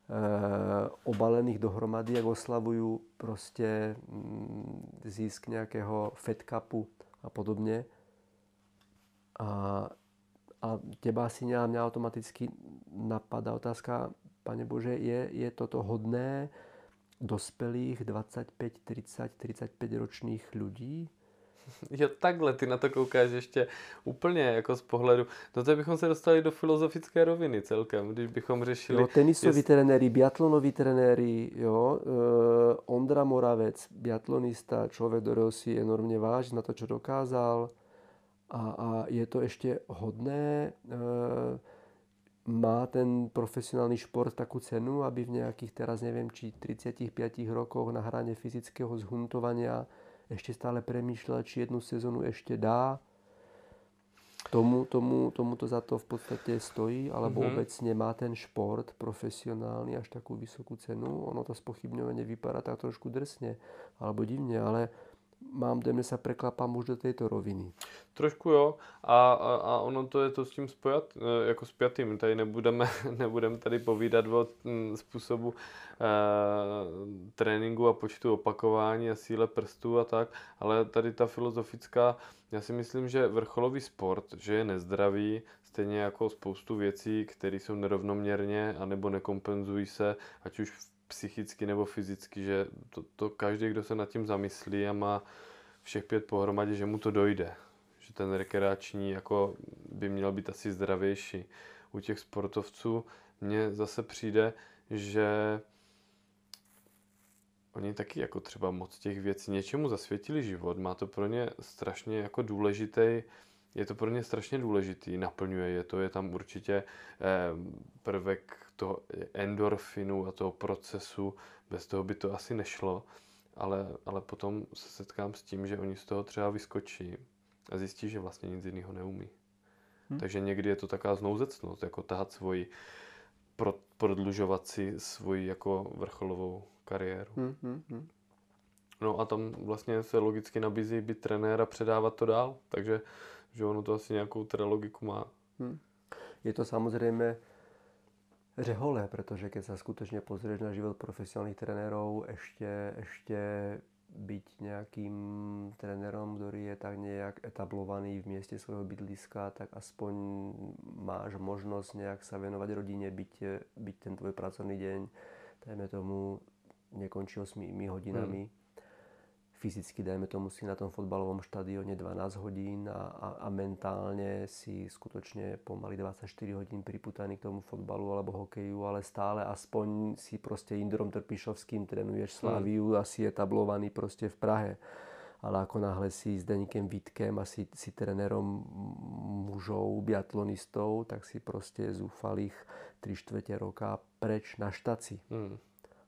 Eh, obalených dohromady, ak oslavujú proste mm, zisk nejakého Fed Cupu a podobne. A, a teba asi mňa, mňa automaticky napadá otázka, Pane Bože, je, je toto hodné dospelých 25, 30, 35 ročných ľudí? [LAUGHS] Jo, takhle ty na to koukáš ještě úplně jako z pohledu. No to bychom se dostali do filozofické roviny celkem, když bychom řešili... Jo, tenisoví jest... trenéri, biatlonoví trenéri, jo, e, Ondra Moravec, biatlonista, človek, ktorého si enormne váži na to, čo dokázal. A, a je to ešte hodné, e, má ten profesionálny šport takú cenu, aby v nejakých teraz neviem, či 35 rokoch na hrane fyzického zhuntovania ešte stále premýšľať, či jednu sezónu ešte dá. Tomu, tomu, tomu to za to v podstate stojí, alebo mm-hmm. obecne má ten šport profesionálny až takú vysokú cenu. Ono to spochybňovanie vypadá tak trošku drsne alebo divne, ale mám dojem, že sa preklapám už do tejto roviny. Trošku jo a, a, a ono to je to s tím spojat, e, jako spjatým. Tady nebudeme, [LAUGHS] nebudeme tady povídat o mm, způsobu e, tréninku a počtu opakování a síle prstů a tak, ale tady ta filozofická, já si myslím, že vrcholový sport, že je nezdravý, stejně jako spoustu věcí, které jsou nerovnoměrně anebo nekompenzují se, ať už v psychicky nebo fyzicky, že to, to každý, kdo se nad tím zamyslí a má všech pět pohromadě, že mu to dojde. Že ten rekreační jako by měl být asi zdravější. U těch sportovců mně zase přijde, že oni taky jako třeba moc těch věcí něčemu zasvětili život. Má to pro ně strašně jako důležitý je to pro ně strašně důležitý, naplňuje je to, je tam určitě eh, prvek toho endorfinu a toho procesu, bez toho by to asi nešlo, ale, ale potom se setkám s tím, že oni z toho třeba vyskočí a zjistí, že vlastně nic jiného neumí. Hmm. Takže někdy je to taková znouzecnost, jako tahat svoji, pro, prodlužovat si svoji jako vrcholovou kariéru. Hmm, hmm, hmm. No a tam vlastně se logicky nabízí být trenér a předávat to dál, takže že ono to asi nějakou teda logiku má. Hmm. Je to samozrejme řeholé, pretože keď sa skutočne pozrieš na život profesionálnych trenérov, ešte, ešte byť nejakým trénerom, ktorý je tak nejak etablovaný v mieste svojho bydliska, tak aspoň máš možnosť nejak sa venovať rodine, byť, byť ten tvoj pracovný deň, dajme tomu, nekončí 8 hodinami. Hmm fyzicky, dajme tomu, si na tom fotbalovom štadióne 12 hodín a, a, a mentálne si skutočne pomaly 24 hodín priputaný k tomu fotbalu alebo hokeju, ale stále aspoň si proste Indrom Trpišovským trénuješ Slaviu hmm. a si etablovaný proste v Prahe ale ako náhle si s Deníkem Vítkem a si, si trénerom mužov, biatlonistov, tak si proste zúfalých 3 čtvrte roka preč na štaci. Mm.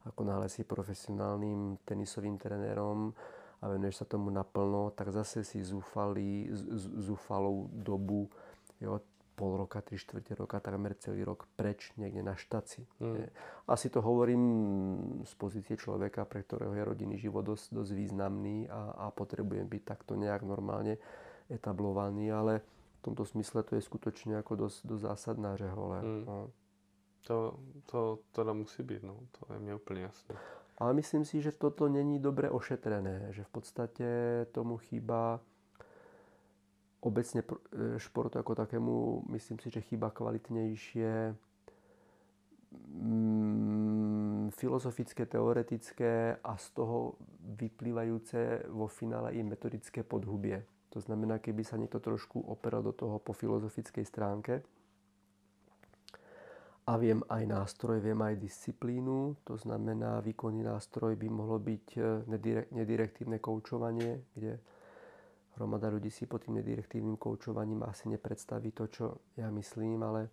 Ako náhle si profesionálnym tenisovým trenérom a venuješ sa tomu naplno, tak zase si zúfalý, zúfalou dobu, jo, pol roka, tri štvrte roka, takmer celý rok preč niekde na štaci. Mm. Asi to hovorím z pozície človeka, pre ktorého je rodinný život dosť, dosť významný a, a potrebujem byť takto nejak normálne etablovaný, ale v tomto smysle to je skutočne ako dosť, dosť zásadná řehole. Mm. No. To, to teda musí byť, no. to je mi úplne jasné. Ale myslím si, že toto není dobre ošetrené, že v podstate tomu chýba obecne e, športu ako takému myslím si, že chýba kvalitnejšie mm, filozofické, teoretické a z toho vyplývajúce vo finále i metodické podhubie. To znamená, keby sa niekto trošku operal do toho po filozofickej stránke a viem aj nástroj, viem aj disciplínu, to znamená výkonný nástroj by mohlo byť e, nedirektívne koučovanie, kde hromada ľudí si pod tým nedirektívnym koučovaním asi nepredstaví to, čo ja myslím, ale,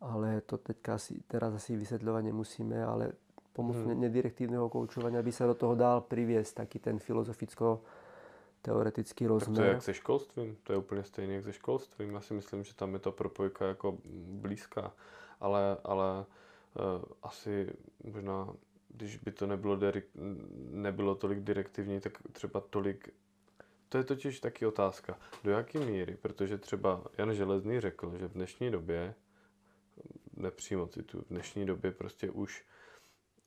ale to teďka asi, teraz asi vysvetľovať nemusíme, ale pomocou hmm. nedirektívneho koučovania by sa do toho dal priviesť taký ten filozoficko teoretický rozmer. Tak to je jak se školstvím, to je úplně stejné jak se školstvím. Já si myslím, že tam je ta propojka jako blízká, ale, ale uh, asi možná, když by to nebylo, direkt, nebylo tolik direktivní, tak třeba tolik to je totiž taky otázka. Do jaké míry? Protože třeba Jan Železný řekl, že v dnešní době, nepřímo citu, v dnešní době prostě už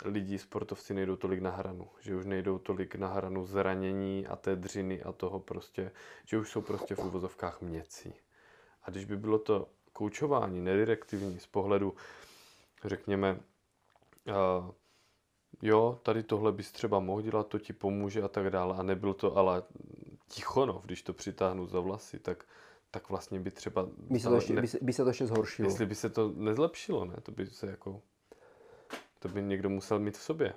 lidi, sportovci nejdou tolik na hranu. Že už nejdou tolik na hranu zranění a té dřiny a toho prostě, že už jsou prostě v úvozovkách měcí. A když by bylo to koučování nedirektivní z pohledu, řekněme, uh, jo, tady tohle bys třeba mohl dělat, to ti pomůže a tak dále. A nebyl to ale Tichonov, když to přitáhnu za vlasy, tak, tak vlastně by třeba... By se, to ještě, ne, by, se, by se to ještě zhoršilo. Jestli by se to nezlepšilo, ne? To by se jako... To by někdo musel mít v sobě.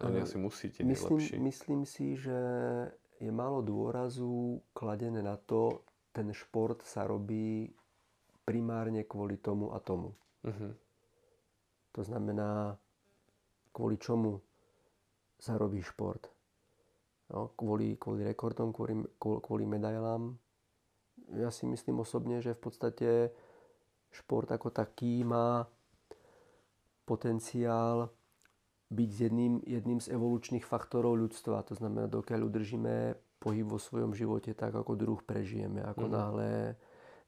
Oni uh, asi musí ti myslím, nejlepší. Myslím si, že je málo dôrazu kladené na to, ten šport sa robí primárne kvôli tomu a tomu. Uh-huh. To znamená, kvôli čomu sa robí šport no, kvôli, kvôli rekordom, kvôli, kvôli medailám. Ja si myslím osobne, že v podstate šport ako taký má potenciál byť jedným, jedným z evolučných faktorov ľudstva. To znamená, dokiaľ udržíme pohyb vo svojom živote tak, ako druh prežijeme. Ako mm. náhle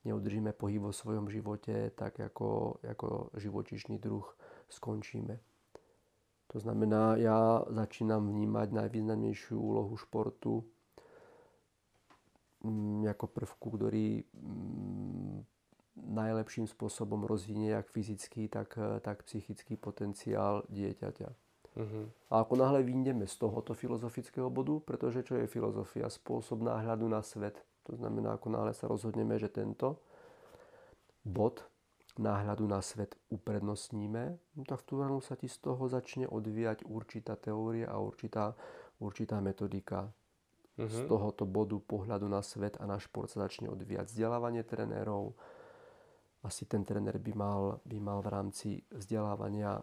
neudržíme pohyb vo svojom živote, tak ako, ako živočišný druh skončíme. To znamená, ja začínam vnímať najvýznamnejšiu úlohu športu mm, ako prvku, ktorý mm, najlepším spôsobom rozvinie jak fyzický, tak, tak psychický potenciál dieťaťa. Uh-huh. A ako náhle vyjdeme z tohoto filozofického bodu, pretože čo je filozofia? Spôsob náhľadu na svet. To znamená, ako náhle sa rozhodneme, že tento bod náhľadu na svet uprednostníme, no tak v tú sa ti z toho začne odvíjať určitá teória a určitá, určitá metodika. Uh-huh. Z tohoto bodu pohľadu na svet a na šport sa začne odvíjať vzdelávanie trenérov. Asi ten tréner by mal, by mal v rámci vzdelávania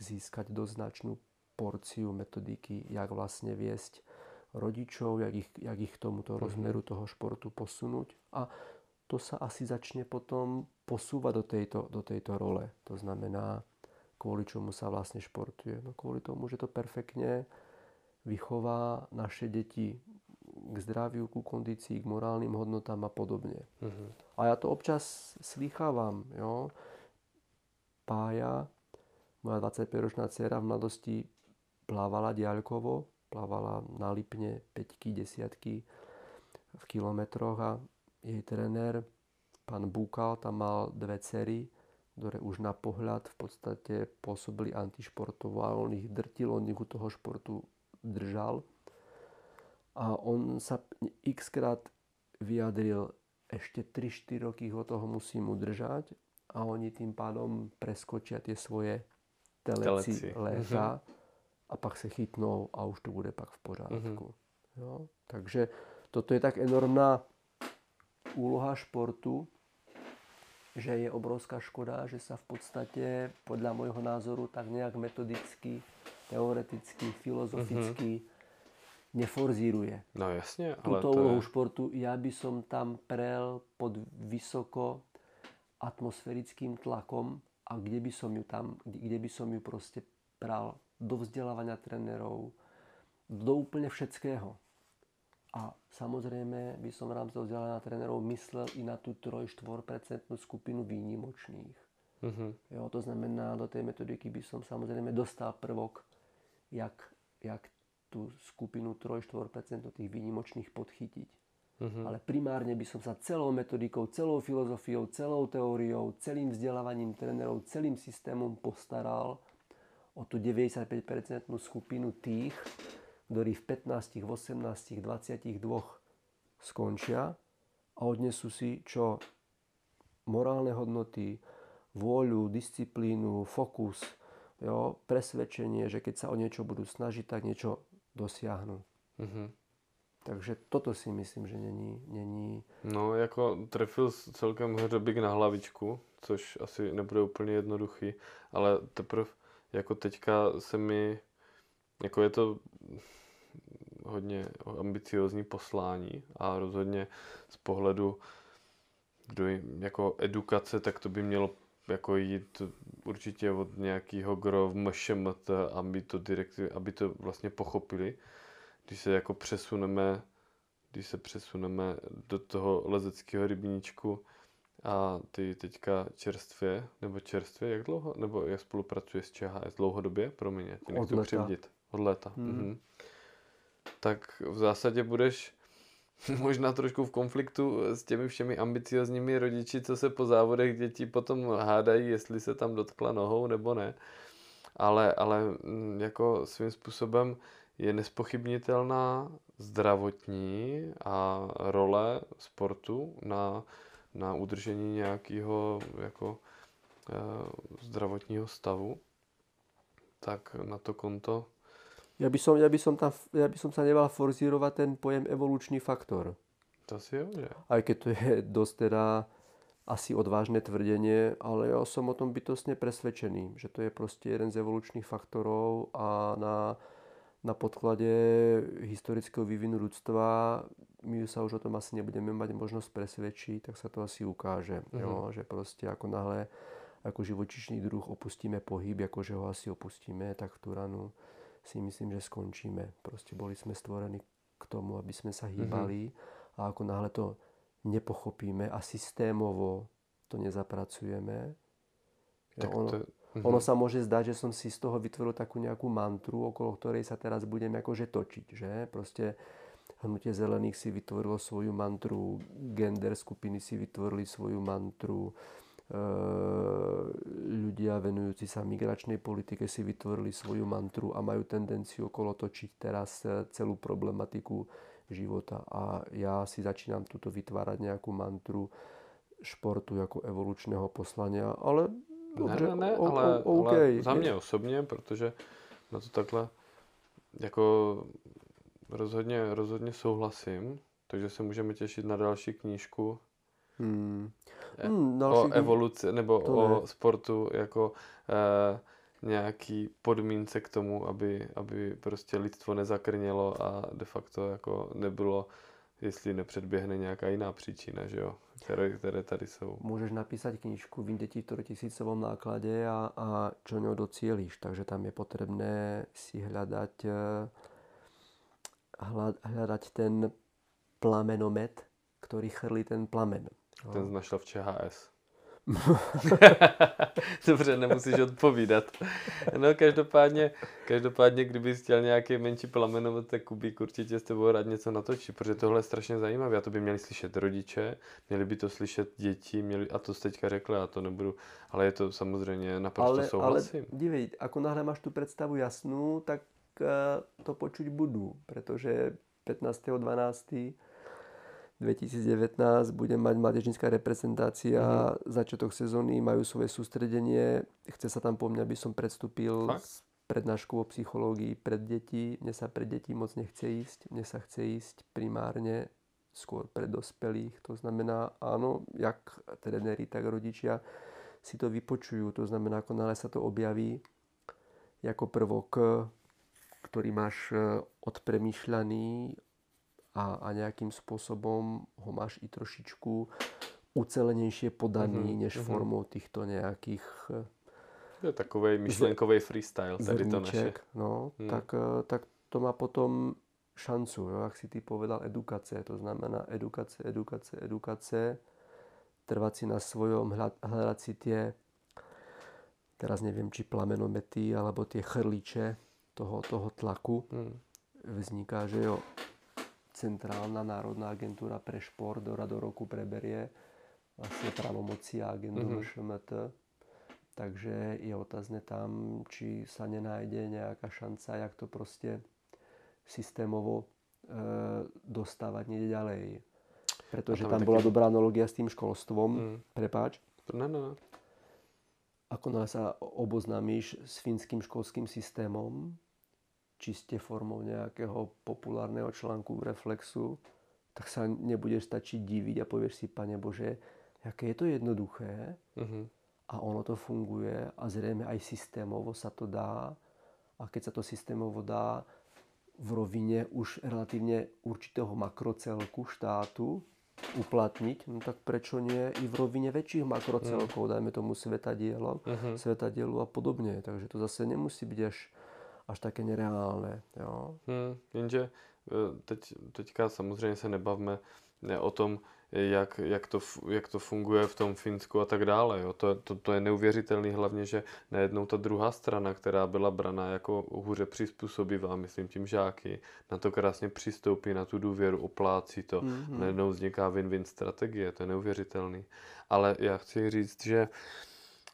získať doznačnú porciu metodiky, jak vlastne viesť rodičov, jak ich, jak ich k tomuto uh-huh. rozmeru toho športu posunúť. A to sa asi začne potom posúvať do tejto, do tejto role. To znamená, kvôli čomu sa vlastne športuje. No kvôli tomu, že to perfektne vychová naše deti k zdraviu, ku kondícii, k morálnym hodnotám a podobne. Uh-huh. A ja to občas slýchávam. Jo? Pája, moja 25-ročná dcera v mladosti plávala diaľkovo, plávala na Lipne 5 desiatky v kilometroch a jej trenér, pán Búkal, tam mal dve cery, ktoré už na pohľad v podstate pôsobili antišportovo a on ich drtil, on ich u toho športu držal. A on sa x krát vyjadril, ešte 3-4 roky ho toho musím udržať a oni tým pádom preskočia tie svoje teleci, teleci. léta uh-huh. A pak se chytnou a už to bude pak v pořádku. Uh-huh. Jo? Takže toto je tak enormná úloha športu, že je obrovská škoda, že sa v podstate podľa môjho názoru tak nejak metodicky, teoreticky, filozoficky mm-hmm. neforzíruje. No jasne, ale Túto úlohu je... športu ja by som tam prel pod vysoko atmosférickým tlakom a kde by som ju tam, kde by som ju proste pral do vzdelávania trénerov, do úplne všetkého. A samozrejme by som v rámci vzdelania trénerov myslel i na tú 3-4% skupinu výnimočných. Uh-huh. Jo, to znamená, do tej metodiky by som samozrejme dostal prvok, jak, jak tú skupinu 3-4% tých výnimočných podchytiť. Uh-huh. Ale primárne by som sa celou metodikou, celou filozofiou, celou teóriou, celým vzdelávaním trénerov, celým systémom postaral o tú 95% skupinu tých, ktorí v 15, 18, 22 skončia a odnesú si čo morálne hodnoty, vôľu, disciplínu, fokus, jo, presvedčenie, že keď sa o niečo budú snažiť, tak niečo dosiahnu. Mm-hmm. Takže toto si myslím, že není... není... No, jako trefil celkem hřebík na hlavičku, což asi nebude úplně jednoduchý, ale teprve jako teďka se mi, jako je to hodně ambiciozní poslání a rozhodně z pohledu do jako edukace, tak to by mělo jako jít určitě od nějakého gro MŠMT, aby to, direkty, aby to vlastně pochopili. Když se jako přesuneme, když se přesuneme do toho lezeckého rybníčku a ty teďka čerstvě, nebo čerstvě, jak dlouho, nebo jak spolupracuje s ČHS dlouhodobě, promiň, já ti nechci přivdit. Od léta. Hmm. Mhm tak v zásadě budeš [LAUGHS] možná trošku v konfliktu s těmi všemi ambiciozními rodiči, co se po závodech děti potom hádají, jestli se tam dotkla nohou nebo ne. Ale, ale mm, jako svým způsobem je nespochybnitelná zdravotní a role sportu na, na udržení nějakého jako e, zdravotního stavu. Tak na to konto ja by som, ja by som, tam, ja by som sa nebal forzírovať ten pojem evolučný faktor. To si je. Aj keď to je [LAUGHS] dosť teda asi odvážne tvrdenie, ale ja som o tom bytostne presvedčený, že to je proste jeden z evolučných faktorov a na, na podklade historického vývinu ľudstva my sa už o tom asi nebudeme mať možnosť presvedčiť, tak sa to asi ukáže. Mm-hmm. Jo? Že proste ako náhle ako živočišný druh opustíme pohyb, akože ho asi opustíme, tak tú ranu si myslím, že skončíme. Proste boli sme stvorení k tomu, aby sme sa hýbali mm-hmm. a ako náhle to nepochopíme a systémovo to nezapracujeme, tak ono, to, mm-hmm. ono sa môže zdať, že som si z toho vytvoril takú nejakú mantru, okolo ktorej sa teraz budem akože točiť, že? Proste hnutie zelených si vytvorilo svoju mantru, gender skupiny si vytvorili svoju mantru, ľudia venujúci sa migračnej politike si vytvorili svoju mantru a majú tendenciu okolo točiť teraz e, celú problematiku života. A ja si začínam tuto vytvárať nejakú mantru športu ako evolučného poslania, ale dobře, ne, ne, o, ale, o, okay. ale za mě osobně, protože na to takhle jako rozhodně, rozhodně souhlasím, takže se můžeme těšit na další knížku Hmm. Hmm, o evoluci nebo to o ne. sportu jako eh, nějaký podmínce k tomu, aby, aby prostě lidstvo nezakrnělo a de facto jako nebylo, jestli nepředběhne nějaká jiná příčina, že jo, které, které tady jsou. Můžeš napísať knižku v děti v tisícovom náklade a, a čo ňou docielíš, takže tam je potrebné si hľadať, eh, hľadať ten plamenomet, ktorý chrlí ten plamen. Ten jsi našel v ČHS. [LAUGHS] Dobře, nemusíš odpovídat. No každopádně, každopádně, kdyby chtěl nějaký menší plamenovat, tak Kubík určitě s tebou rád něco natočí, protože tohle je strašně zajímavé. A to by měli slyšet rodiče, měli by to slyšet děti, měli, a to jsi teďka řekl, já to nebudu, ale je to samozřejmě naprosto ale, souhlasím. Ale dívej, ako náhle máš tu představu jasnou, tak uh, to počuť budu, protože 15.12 2019 bude mať mládežnícká reprezentácia, mm-hmm. začiatok sezóny, majú svoje sústredenie. Chce sa tam po mňa, aby som predstúpil Fakt? s prednáškou o psychológii pred deti. Mne sa pred deti moc nechce ísť. Mne sa chce ísť primárne skôr pre dospelých. To znamená, áno, jak trenéri, tak rodičia si to vypočujú. To znamená, ako nále sa to objaví ako prvok, ktorý máš e, odpremýšľaný a, a nejakým spôsobom ho máš i trošičku ucelenejšie podaný, mm-hmm. než mm-hmm. formou týchto nejakých to je takovej myšlenkový freestyle, tady to naše. No, hmm. tak, e, tak to má potom šancu, jo, jak si ty povedal, edukace. To znamená edukace, edukace, edukace, trvať si na svojom, hľadať si tie, teraz neviem, či plamenomety, alebo tie chrliče toho, toho tlaku. Hmm. Vzniká, že jo, Centrálna národná agentúra pre šport do radu roku preberie vlastne pravomoci a agendu mm-hmm. MŠMT. Takže je otázne tam, či sa nenájde nejaká šanca, jak to proste systémovo e, dostávať niekde ďalej. Pretože tam, tam bola dobrá analogia s tým školstvom. Mm. Prepáč. No, no, no. Ako nás sa oboznámiš s finským školským systémom, čiste formou nejakého populárneho článku Reflexu, tak sa nebudeš stačiť diviť a povieš si, Pane Bože, aké je to jednoduché uh-huh. a ono to funguje a zrejme aj systémovo sa to dá a keď sa to systémovo dá, v rovine už relatívne určitého makrocelku štátu uplatniť, no tak prečo nie i v rovine väčších makrocelkov, mm. dajme tomu svetadielo, uh-huh. svetadielu a podobne. Takže to zase nemusí byť až, až také nereálne. Jo. Hmm, jenže e, teď, teďka samozřejmě se nebavme ne o tom, jak, jak, to, jak to funguje v tom Finsku a tak dále. Jo. To, to, to je neuvěřitelný hlavně, že najednou ta druhá strana, která byla braná jako hůře přizpůsobivá, myslím tím žáky, na to krásně přistoupí, na tu důvěru, oplácí to. Mm-hmm. Najednou vzniká win-win strategie, to je neuvěřitelný. Ale já chci říct, že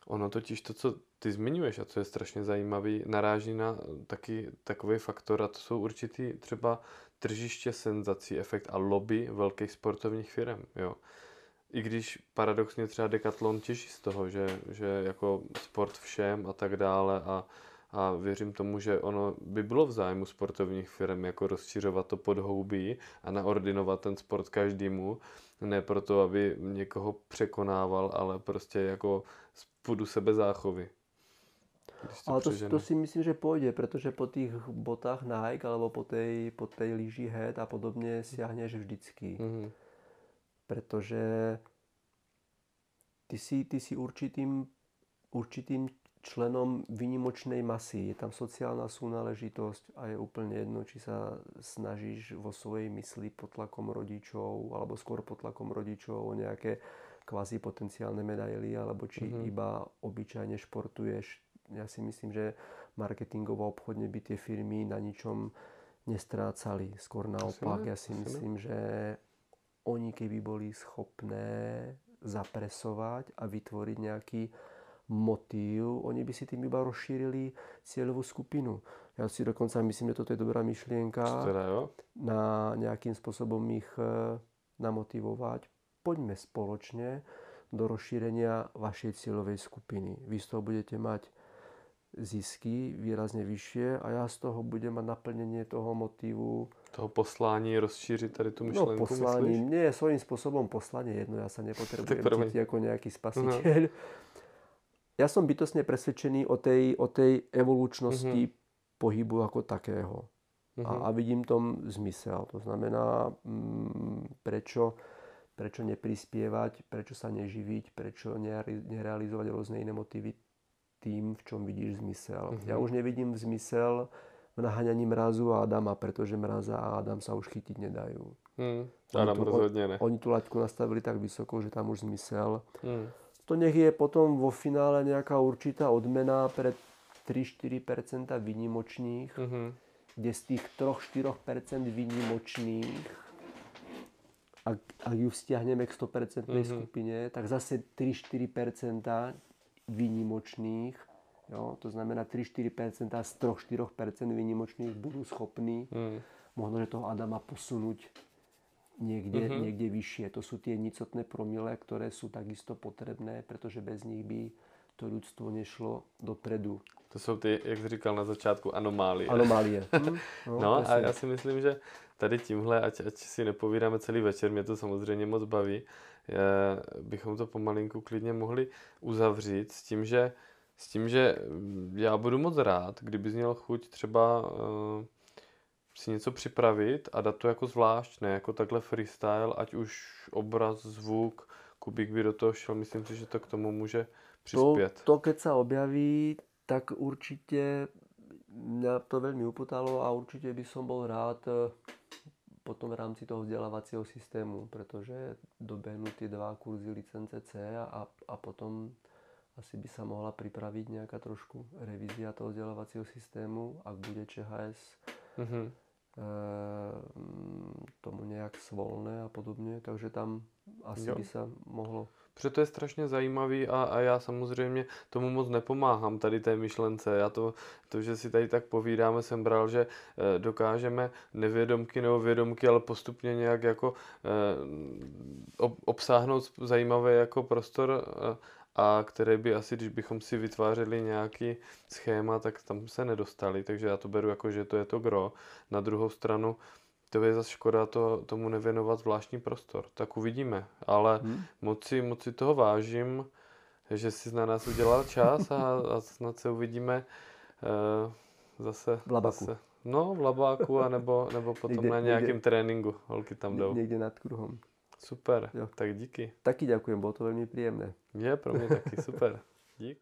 ono totiž to, co ty zmiňuješ a co je strašně zajímavý, naráží na taky takový faktor a to jsou určitý třeba tržiště senzací, efekt a lobby velkých sportovních firm. Jo. I když paradoxně třeba Decathlon těží z toho, že, že jako sport všem a tak dále a, a věřím tomu, že ono by bylo v zájmu sportovních firm jako rozšiřovat to podhoubí a naordinovat ten sport každému, ne proto, aby někoho překonával, ale prostě jako z půdu sebe záchovy. Ale to, to si myslím, že pôjde, pretože po tých botách Nike alebo po tej, po tej lyži Head a podobne siahneš vždycky. Mm-hmm. Pretože ty si, ty si určitým, určitým členom vynimočnej masy. Je tam sociálna súnáležitosť a je úplne jedno, či sa snažíš vo svojej mysli pod tlakom rodičov alebo skôr pod tlakom rodičov o nejaké kvázi potenciálne medaily, alebo či mm-hmm. iba obyčajne športuješ ja si myslím, že marketingovo obchodne by tie firmy na ničom nestrácali. Skôr naopak, ja si myslím, že oni keby boli schopné zapresovať a vytvoriť nejaký motív, oni by si tým iba rozšírili cieľovú skupinu. Ja si dokonca myslím, že toto je dobrá myšlienka teda, jo? na nejakým spôsobom ich e, namotivovať. Poďme spoločne do rozšírenia vašej cieľovej skupiny. Vy z toho budete mať zisky výrazne vyššie a ja z toho budem mať naplnenie toho motivu. Toho poslání rozšířit tady tu no, myšlenku, No poslání, myslíš? nie, svojím spôsobom poslanie jedno, ja sa nepotrebujem [LAUGHS] cítiť ako nejaký spasiteľ. Uh-huh. Ja som bytosne presvedčený o tej, o tej evolučnosti uh-huh. pohybu ako takého. Uh-huh. A, a vidím tom zmysel. To znamená, m, mm, prečo, prečo neprispievať, prečo sa neživiť, prečo nerealizovať rôzne iné motívy tým, v čom vidíš zmysel. Uh-huh. Ja už nevidím zmysel v naháňaní mrazu a Adama, pretože mraza a Adam sa už chytiť nedajú. Hmm. Adam tu, rozhodne ne. Oni tú laťku nastavili tak vysoko, že tam už zmysel. Hmm. To nech je potom vo finále nejaká určitá odmena pre 3-4% výnimočných, uh-huh. kde z tých 3-4% výnimočných ak, ak ju vzťahneme k 100% uh-huh. skupine, tak zase 3-4% výnimočných, jo, to znamená 3-4% z 3-4% výnimočných budú schopní mm. možno, že toho Adama posunúť niekde, mm-hmm. niekde vyššie. To sú tie nicotné promile, ktoré sú takisto potrebné, pretože bez nich by to ľudstvo nešlo dopredu. To jsou ty, jak jsi říkal na začátku, anomálie. Anomálie. [LAUGHS] Hm? No, no a já si myslím, že tady tímhle, ať, ať si nepovídáme celý večer, mě to samozřejmě moc baví, je, bychom to pomalinku klidně mohli uzavřít s tím, že, s tím, že já budu moc rád, kdybys měl chuť třeba uh, si něco připravit a dát to jako zvlášť, ne jako takhle freestyle, ať už obraz, zvuk, Kubík by do toho šel, myslím si, že to k tomu může přispět. To, to keď sa objaví, tak určite mňa to veľmi upotalo a určite by som bol rád eh, potom v rámci toho vzdelávacieho systému, pretože dobehnú tie dva kurzy licence C a, a potom asi by sa mohla pripraviť nejaká trošku revízia toho vzdelávacieho systému, ak bude ČHS mm-hmm. E, tomu nejak svolné a podobne, takže tam asi jo. by sa mohlo Protože to je strašně zajímavý a, a já samozřejmě tomu moc nepomáhám tady té myšlence. Já to, to, že si tady tak povídáme, jsem bral, že e, dokážeme nevědomky nebo vědomky, ale postupně nějak jako e, ob, obsáhnout zajímavý jako prostor e, a které by asi, když bychom si vytvářeli nějaký schéma, tak tam se nedostali, takže já to beru jako, že to je to gro. Na druhou stranu, to je zase škoda to, tomu nevěnovat zvláštní prostor. Tak uvidíme. Ale hmm. moc, si, moc si toho vážím, že jsi na nás udělal čas a, a snad se uvidíme uh, zase. V Labaku. Zase, no, v Labáku, anebo, nebo potom někde, na nějakém někde, tréninku. Holky tam jdou. Někde nad kruhom. Super, jo. tak díky. Taky děkujem, bylo to velmi příjemné. Je, pro mě taky, super. [LAUGHS] Dík.